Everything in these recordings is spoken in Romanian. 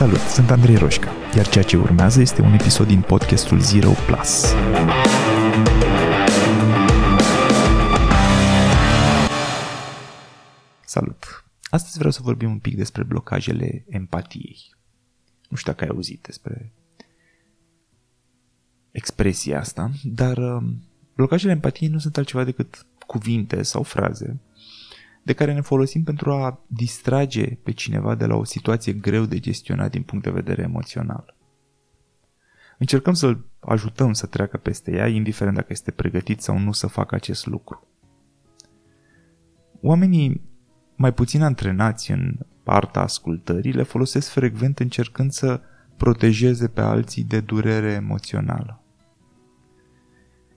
Salut, sunt Andrei Roșca, iar ceea ce urmează este un episod din podcastul Zero Plus. Salut! Astăzi vreau să vorbim un pic despre blocajele empatiei. Nu știu dacă ai auzit despre expresia asta, dar um, blocajele empatiei nu sunt altceva decât cuvinte sau fraze de care ne folosim pentru a distrage pe cineva de la o situație greu de gestionat din punct de vedere emoțional. Încercăm să-l ajutăm să treacă peste ea, indiferent dacă este pregătit sau nu să facă acest lucru. Oamenii mai puțin antrenați în partea ascultării le folosesc frecvent încercând să protejeze pe alții de durere emoțională.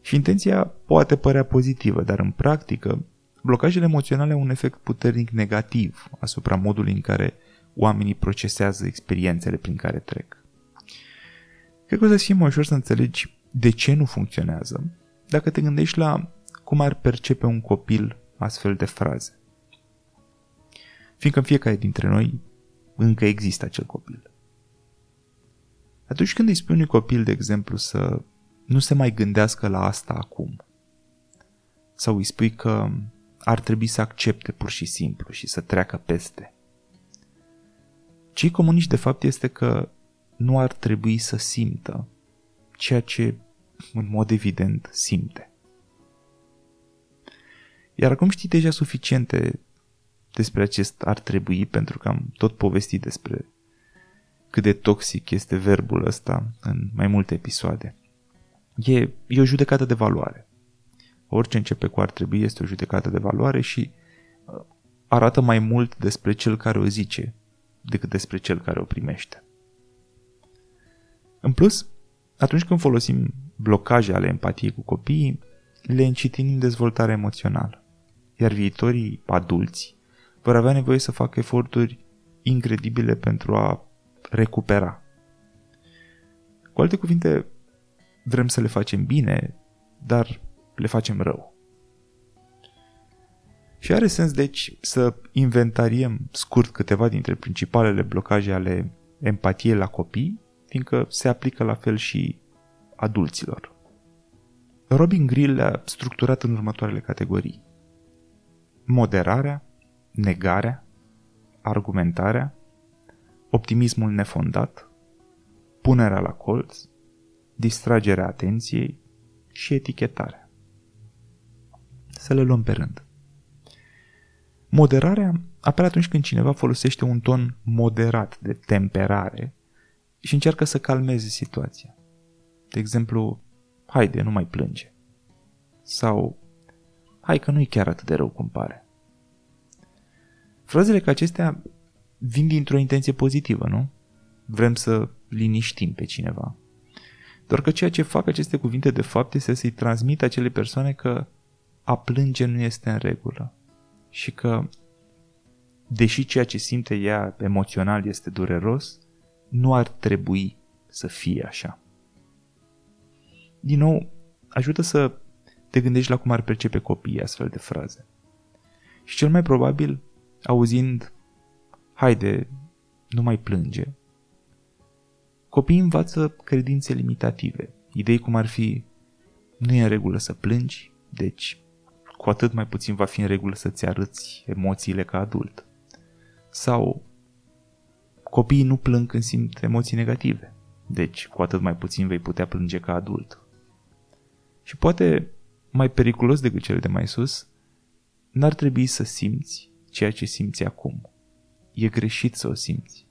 Și intenția poate părea pozitivă, dar în practică Blocajele emoționale au un efect puternic negativ asupra modului în care oamenii procesează experiențele prin care trec. Cred că o să fie mai ușor să înțelegi de ce nu funcționează dacă te gândești la cum ar percepe un copil astfel de fraze. Fiindcă în fiecare dintre noi încă există acel copil. Atunci când îi spui unui copil, de exemplu, să nu se mai gândească la asta acum, sau îi spui că ar trebui să accepte pur și simplu și să treacă peste. Cei comuniști de fapt este că nu ar trebui să simtă ceea ce în mod evident simte. Iar acum știi deja suficiente despre acest ar trebui, pentru că am tot povestit despre cât de toxic este verbul ăsta în mai multe episoade. E, e o judecată de valoare. Orice începe cu ar trebui este o judecată de valoare și uh, arată mai mult despre cel care o zice decât despre cel care o primește. În plus, atunci când folosim blocaje ale empatiei cu copiii, le încetinim dezvoltarea emoțională, iar viitorii adulți vor avea nevoie să facă eforturi incredibile pentru a recupera. Cu alte cuvinte, vrem să le facem bine, dar le facem rău. Și are sens, deci, să inventariem scurt câteva dintre principalele blocaje ale empatiei la copii, fiindcă se aplică la fel și adulților. Robin Grill le-a structurat în următoarele categorii. Moderarea, negarea, argumentarea, optimismul nefondat, punerea la colț, distragerea atenției și etichetarea să le luăm pe rând. Moderarea apare atunci când cineva folosește un ton moderat de temperare și încearcă să calmeze situația. De exemplu, haide, nu mai plânge. Sau, hai că nu-i chiar atât de rău cum pare. Frazele ca acestea vin dintr-o intenție pozitivă, nu? Vrem să liniștim pe cineva. Doar că ceea ce fac aceste cuvinte de fapt este să-i transmită acele persoane că a plânge nu este în regulă și că, deși ceea ce simte ea emoțional este dureros, nu ar trebui să fie așa. Din nou, ajută să te gândești la cum ar percepe copiii astfel de fraze. Și cel mai probabil, auzind, haide, nu mai plânge, copiii învață credințe limitative, idei cum ar fi, nu e în regulă să plângi, deci cu atât mai puțin va fi în regulă să-ți arăți emoțiile ca adult. Sau copiii nu plâng când simt emoții negative, deci cu atât mai puțin vei putea plânge ca adult. Și poate mai periculos decât cele de mai sus, n-ar trebui să simți ceea ce simți acum. E greșit să o simți.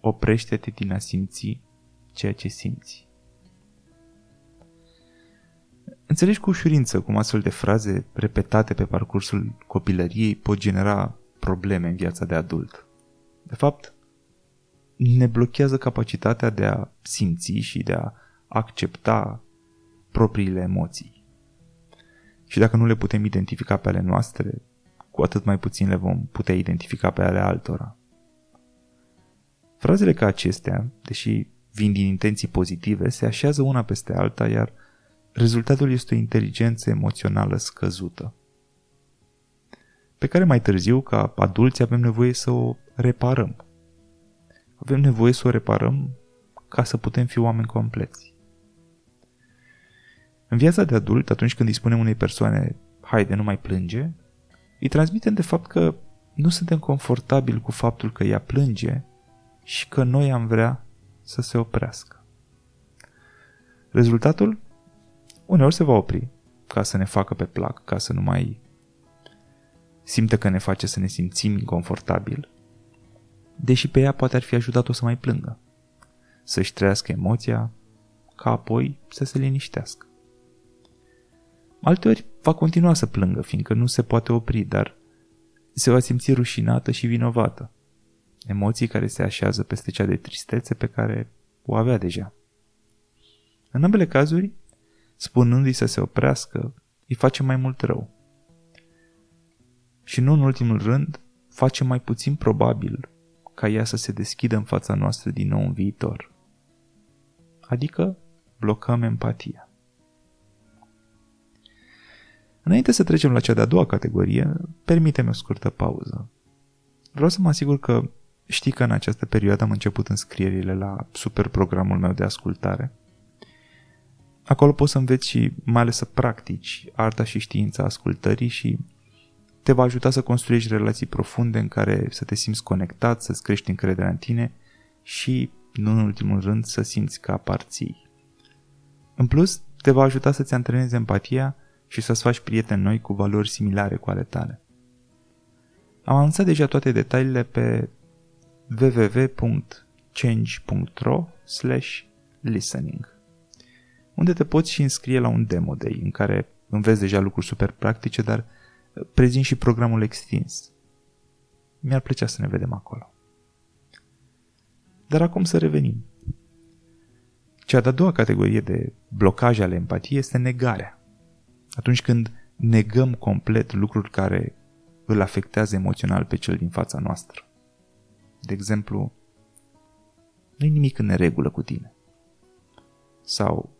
Oprește-te din a simți ceea ce simți. Înțelegi cu ușurință cum astfel de fraze repetate pe parcursul copilăriei pot genera probleme în viața de adult. De fapt, ne blochează capacitatea de a simți și de a accepta propriile emoții. Și dacă nu le putem identifica pe ale noastre, cu atât mai puțin le vom putea identifica pe ale altora. Frazele ca acestea, deși vin din intenții pozitive, se așează una peste alta, iar Rezultatul este o inteligență emoțională scăzută, pe care mai târziu, ca adulți, avem nevoie să o reparăm. Avem nevoie să o reparăm ca să putem fi oameni compleți. În viața de adult, atunci când îi spunem unei persoane, haide, nu mai plânge, îi transmitem de fapt că nu suntem confortabili cu faptul că ea plânge și că noi am vrea să se oprească. Rezultatul? Uneori se va opri ca să ne facă pe plac, ca să nu mai simte că ne face să ne simțim inconfortabil, deși pe ea poate ar fi ajutat-o să mai plângă, să-și trăiască emoția, ca apoi să se liniștească. Alteori va continua să plângă, fiindcă nu se poate opri, dar se va simți rușinată și vinovată. Emoții care se așează peste cea de tristețe pe care o avea deja. În ambele cazuri, spunându-i să se oprească, îi face mai mult rău. Și nu în ultimul rând, face mai puțin probabil ca ea să se deschidă în fața noastră din nou în viitor. Adică blocăm empatia. Înainte să trecem la cea de-a doua categorie, permite-mi o scurtă pauză. Vreau să mă asigur că știi că în această perioadă am început înscrierile la super programul meu de ascultare. Acolo poți să înveți și mai ales să practici arta și știința ascultării și te va ajuta să construiești relații profunde în care să te simți conectat, să-ți crești încrederea în tine și, nu în ultimul rând, să simți că aparții. În plus, te va ajuta să-ți antrenezi empatia și să-ți faci prieteni noi cu valori similare cu ale tale. Am anunțat deja toate detaliile pe www.change.ro listening unde te poți și înscrie la un demo day în care înveți deja lucruri super practice, dar prezint și programul extins. Mi-ar plăcea să ne vedem acolo. Dar acum să revenim. Cea de-a doua categorie de blocaje ale empatiei este negarea. Atunci când negăm complet lucruri care îl afectează emoțional pe cel din fața noastră. De exemplu, nu-i nimic în neregulă cu tine. Sau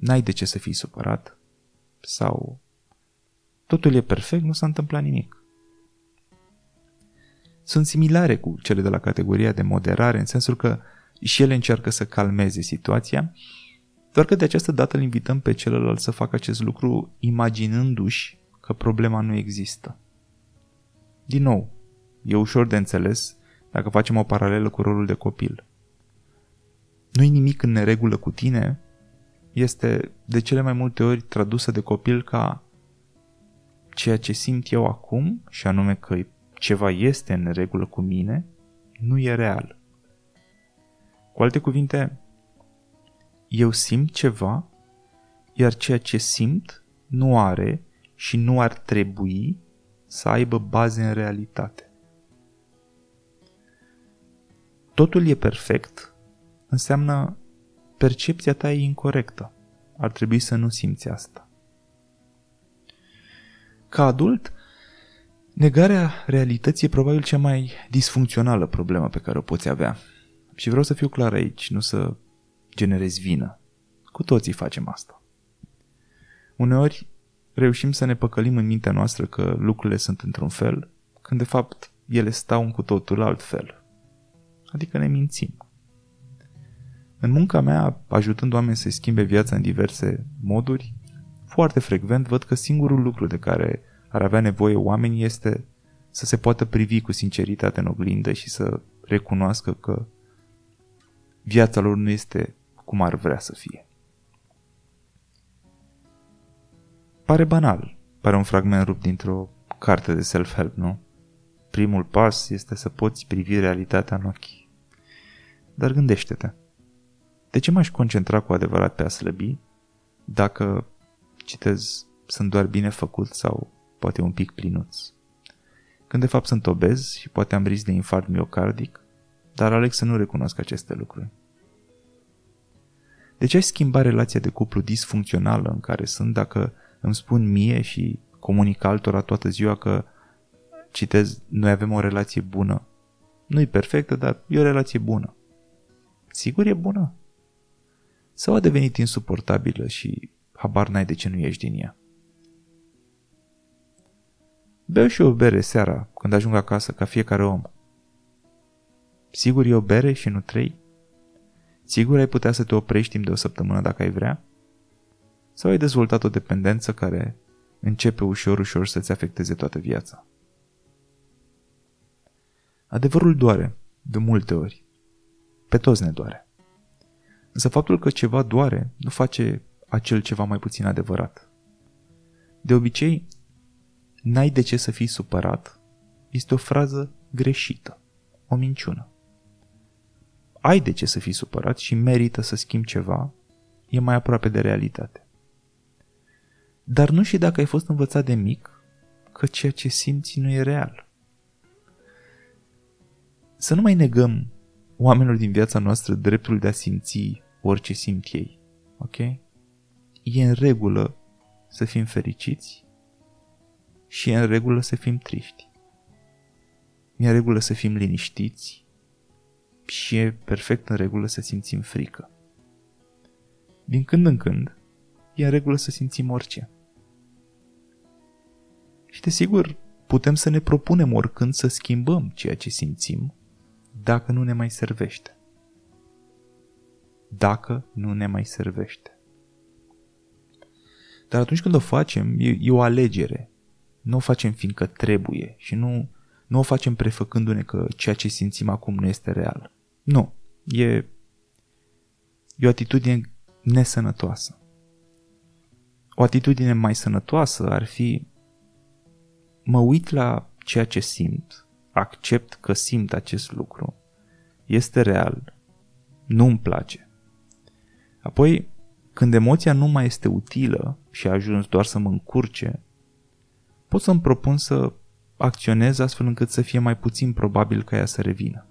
n-ai de ce să fii supărat. Sau totul e perfect, nu s-a întâmplat nimic. Sunt similare cu cele de la categoria de moderare, în sensul că și ele încearcă să calmeze situația, doar că de această dată îl invităm pe celălalt să facă acest lucru imaginându-și că problema nu există. Din nou, e ușor de înțeles dacă facem o paralelă cu rolul de copil. Nu-i nimic în neregulă cu tine este de cele mai multe ori tradusă de copil ca ceea ce simt eu acum, și anume că ceva este în regulă cu mine, nu e real. Cu alte cuvinte, eu simt ceva, iar ceea ce simt nu are și nu ar trebui să aibă baze în realitate. Totul e perfect înseamnă percepția ta e incorrectă. Ar trebui să nu simți asta. Ca adult, negarea realității e probabil cea mai disfuncțională problemă pe care o poți avea. Și vreau să fiu clar aici, nu să generez vină. Cu toții facem asta. Uneori reușim să ne păcălim în mintea noastră că lucrurile sunt într-un fel, când de fapt ele stau în cu totul alt fel. Adică ne mințim. În munca mea, ajutând oameni să schimbe viața în diverse moduri, foarte frecvent văd că singurul lucru de care ar avea nevoie oamenii este să se poată privi cu sinceritate în oglindă și să recunoască că viața lor nu este cum ar vrea să fie. Pare banal, pare un fragment rupt dintr-o carte de self-help, nu? Primul pas este să poți privi realitatea în ochi. Dar gândește-te, de ce m-aș concentra cu adevărat pe a slăbi dacă, citez, sunt doar bine făcut sau poate un pic plinuț? Când de fapt sunt obez și poate am risc de infarct miocardic, dar aleg să nu recunosc aceste lucruri. De ce aș schimba relația de cuplu disfuncțională în care sunt dacă îmi spun mie și comunic altora toată ziua că, citez, noi avem o relație bună. Nu-i perfectă, dar e o relație bună. Sigur e bună? Sau a devenit insuportabilă și habar n-ai de ce nu ieși din ea. Beau și o bere seara când ajung acasă ca fiecare om. Sigur e o bere și nu trei? Sigur ai putea să te oprești timp de o săptămână dacă ai vrea? Sau ai dezvoltat o dependență care începe ușor, ușor să-ți afecteze toată viața? Adevărul doare, de multe ori. Pe toți ne doare. Însă faptul că ceva doare nu face acel ceva mai puțin adevărat. De obicei, n-ai de ce să fii supărat este o frază greșită, o minciună. Ai de ce să fii supărat și merită să schimbi ceva, e mai aproape de realitate. Dar nu și dacă ai fost învățat de mic că ceea ce simți nu e real. Să nu mai negăm oamenilor din viața noastră dreptul de a simți orice simt ei. Ok? E în regulă să fim fericiți și e în regulă să fim triști. E în regulă să fim liniștiți și e perfect în regulă să simțim frică. Din când în când, e în regulă să simțim orice. Și desigur, putem să ne propunem oricând să schimbăm ceea ce simțim dacă nu ne mai servește. Dacă nu ne mai servește. Dar atunci când o facem, e, e o alegere. Nu o facem fiindcă trebuie și nu, nu o facem prefăcându-ne că ceea ce simțim acum nu este real. Nu. E, e o atitudine nesănătoasă. O atitudine mai sănătoasă ar fi mă uit la ceea ce simt, accept că simt acest lucru, este real, nu-mi place. Apoi, când emoția nu mai este utilă și a ajuns doar să mă încurce, pot să-mi propun să acționez astfel încât să fie mai puțin probabil ca ea să revină.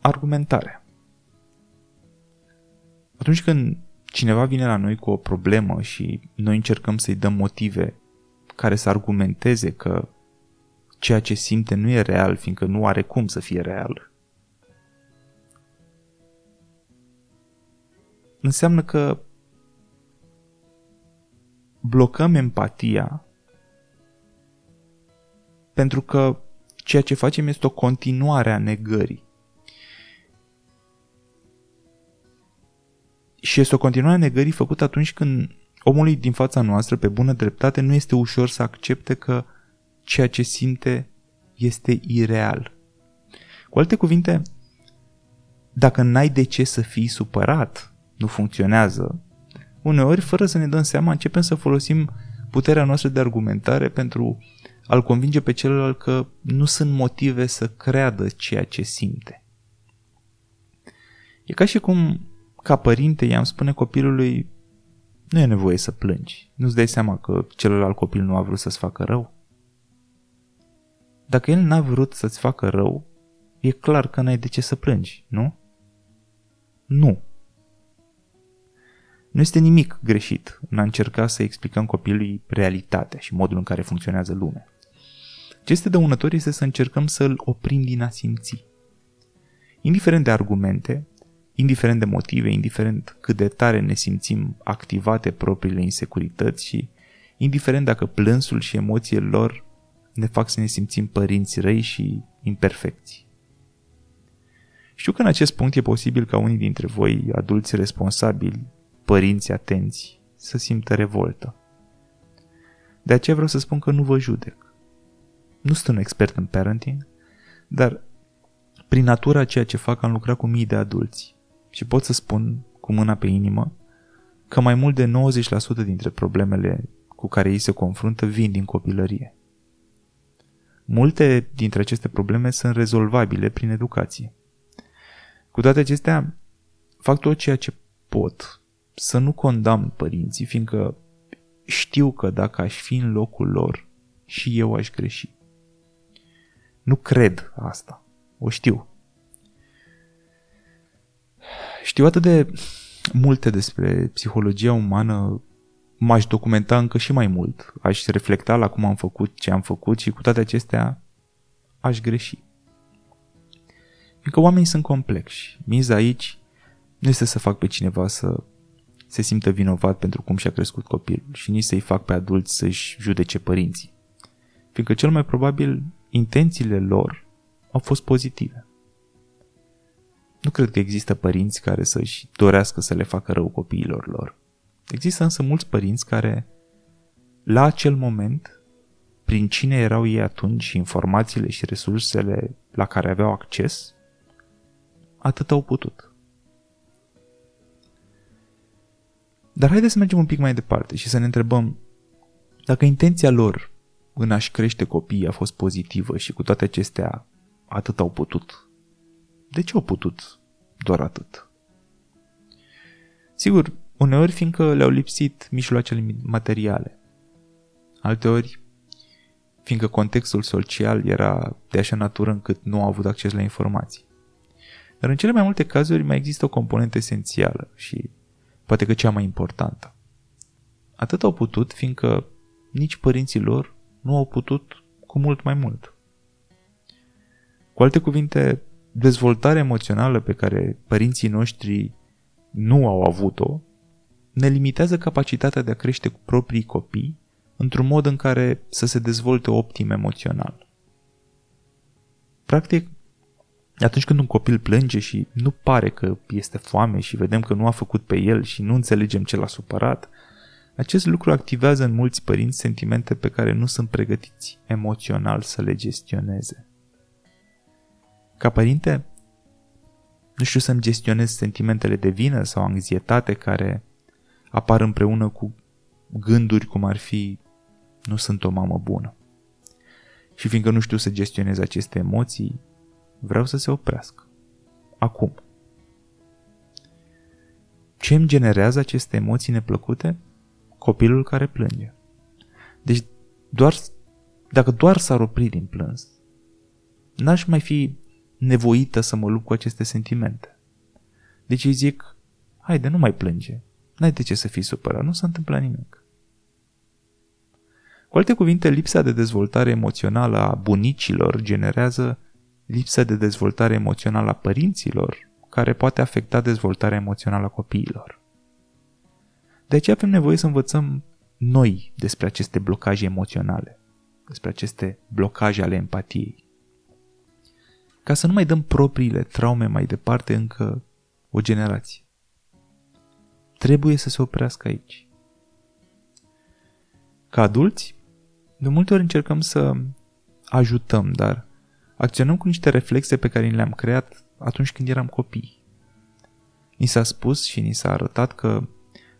Argumentare Atunci când cineva vine la noi cu o problemă și noi încercăm să-i dăm motive care să argumenteze că ceea ce simte nu e real, fiindcă nu are cum să fie real, înseamnă că blocăm empatia pentru că ceea ce facem este o continuare a negării. Și este o continuare a negării făcută atunci când omului din fața noastră, pe bună dreptate, nu este ușor să accepte că ceea ce simte este ireal. Cu alte cuvinte, dacă n-ai de ce să fii supărat, nu funcționează, uneori, fără să ne dăm seama, începem să folosim puterea noastră de argumentare pentru a-l convinge pe celălalt că nu sunt motive să creadă ceea ce simte. E ca și cum, ca părinte, i-am spune copilului nu e nevoie să plângi. Nu-ți dai seama că celălalt copil nu a vrut să-ți facă rău? Dacă el n-a vrut să-ți facă rău, e clar că n-ai de ce să plângi, nu? Nu. Nu este nimic greșit în a încerca să explicăm copilului realitatea și modul în care funcționează lumea. Ce este dăunător este să încercăm să-l oprim din a simți. Indiferent de argumente, indiferent de motive, indiferent cât de tare ne simțim activate propriile insecurități și indiferent dacă plânsul și emoțiile lor ne fac să ne simțim părinți răi și imperfecți. Știu că în acest punct e posibil ca unii dintre voi, adulți responsabili, părinți atenți, să simtă revoltă. De aceea vreau să spun că nu vă judec. Nu sunt un expert în parenting, dar prin natura ceea ce fac am lucrat cu mii de adulți și pot să spun cu mâna pe inimă că mai mult de 90% dintre problemele cu care ei se confruntă vin din copilărie. Multe dintre aceste probleme sunt rezolvabile prin educație. Cu toate acestea, fac tot ceea ce pot să nu condamn părinții, fiindcă știu că dacă aș fi în locul lor, și eu aș greși. Nu cred asta. O știu. Știu atât de multe despre psihologia umană, m-aș documenta încă și mai mult. Aș reflecta la cum am făcut ce am făcut și cu toate acestea aș greși. Fiindcă oamenii sunt complexi. Miza aici nu este să fac pe cineva să se simtă vinovat pentru cum și-a crescut copilul și nici să-i fac pe adulți să-și judece părinții. fiindcă cel mai probabil intențiile lor au fost pozitive. Nu cred că există părinți care să-și dorească să le facă rău copiilor lor. Există însă mulți părinți care, la acel moment, prin cine erau ei atunci și informațiile și resursele la care aveau acces, atât au putut. Dar haideți să mergem un pic mai departe și să ne întrebăm dacă intenția lor în a-și crește copiii a fost pozitivă și cu toate acestea atât au putut. De ce au putut doar atât? Sigur, uneori fiindcă le-au lipsit mijloacele materiale. Alteori, fiindcă contextul social era de așa natură încât nu au avut acces la informații. Dar în cele mai multe cazuri mai există o componentă esențială și poate că cea mai importantă. Atât au putut, fiindcă nici părinții lor nu au putut cu mult mai mult. Cu alte cuvinte, dezvoltarea emoțională pe care părinții noștri nu au avut-o ne limitează capacitatea de a crește cu proprii copii într-un mod în care să se dezvolte optim emoțional. Practic, atunci când un copil plânge și nu pare că este foame și vedem că nu a făcut pe el și nu înțelegem ce l-a supărat, acest lucru activează în mulți părinți sentimente pe care nu sunt pregătiți emoțional să le gestioneze. Ca părinte, nu știu să-mi gestionez sentimentele de vină sau anxietate care apar împreună cu gânduri cum ar fi nu sunt o mamă bună. Și fiindcă nu știu să gestionez aceste emoții, vreau să se oprească. Acum. Ce îmi generează aceste emoții neplăcute? Copilul care plânge. Deci, doar, dacă doar s-ar opri din plâns, n-aș mai fi nevoită să mă lupt cu aceste sentimente. Deci îi zic, haide, nu mai plânge. N-ai de ce să fii supărat, nu s-a întâmplat nimic. Cu alte cuvinte, lipsa de dezvoltare emoțională a bunicilor generează lipsa de dezvoltare emoțională a părinților, care poate afecta dezvoltarea emoțională a copiilor. De aceea avem nevoie să învățăm noi despre aceste blocaje emoționale, despre aceste blocaje ale empatiei. Ca să nu mai dăm propriile traume mai departe încă o generație. Trebuie să se oprească aici. Ca adulți, de multe ori încercăm să ajutăm, dar acționăm cu niște reflexe pe care le-am creat atunci când eram copii. Ni s-a spus și ni s-a arătat că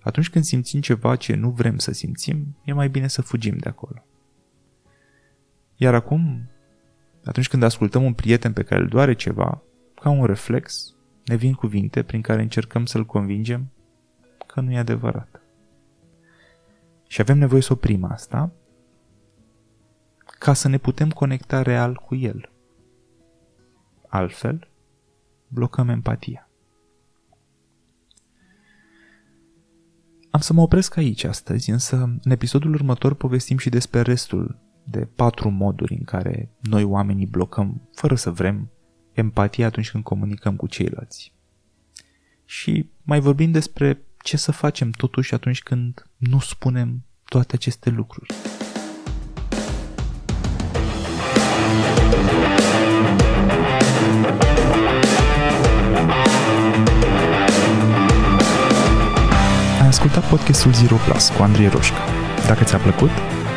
atunci când simțim ceva ce nu vrem să simțim, e mai bine să fugim de acolo. Iar acum, atunci când ascultăm un prieten pe care îl doare ceva, ca un reflex, ne vin cuvinte prin care încercăm să-l convingem că nu e adevărat. Și avem nevoie să oprim asta ca să ne putem conecta real cu el. Altfel, blocăm empatia. Am să mă opresc aici astăzi, însă în episodul următor povestim și despre restul de patru moduri în care noi oamenii blocăm, fără să vrem, empatia atunci când comunicăm cu ceilalți. Și mai vorbim despre ce să facem totuși atunci când nu spunem toate aceste lucruri. Ai ascultat podcastul Zero Plus cu Andrei Roșca. Dacă ți-a plăcut,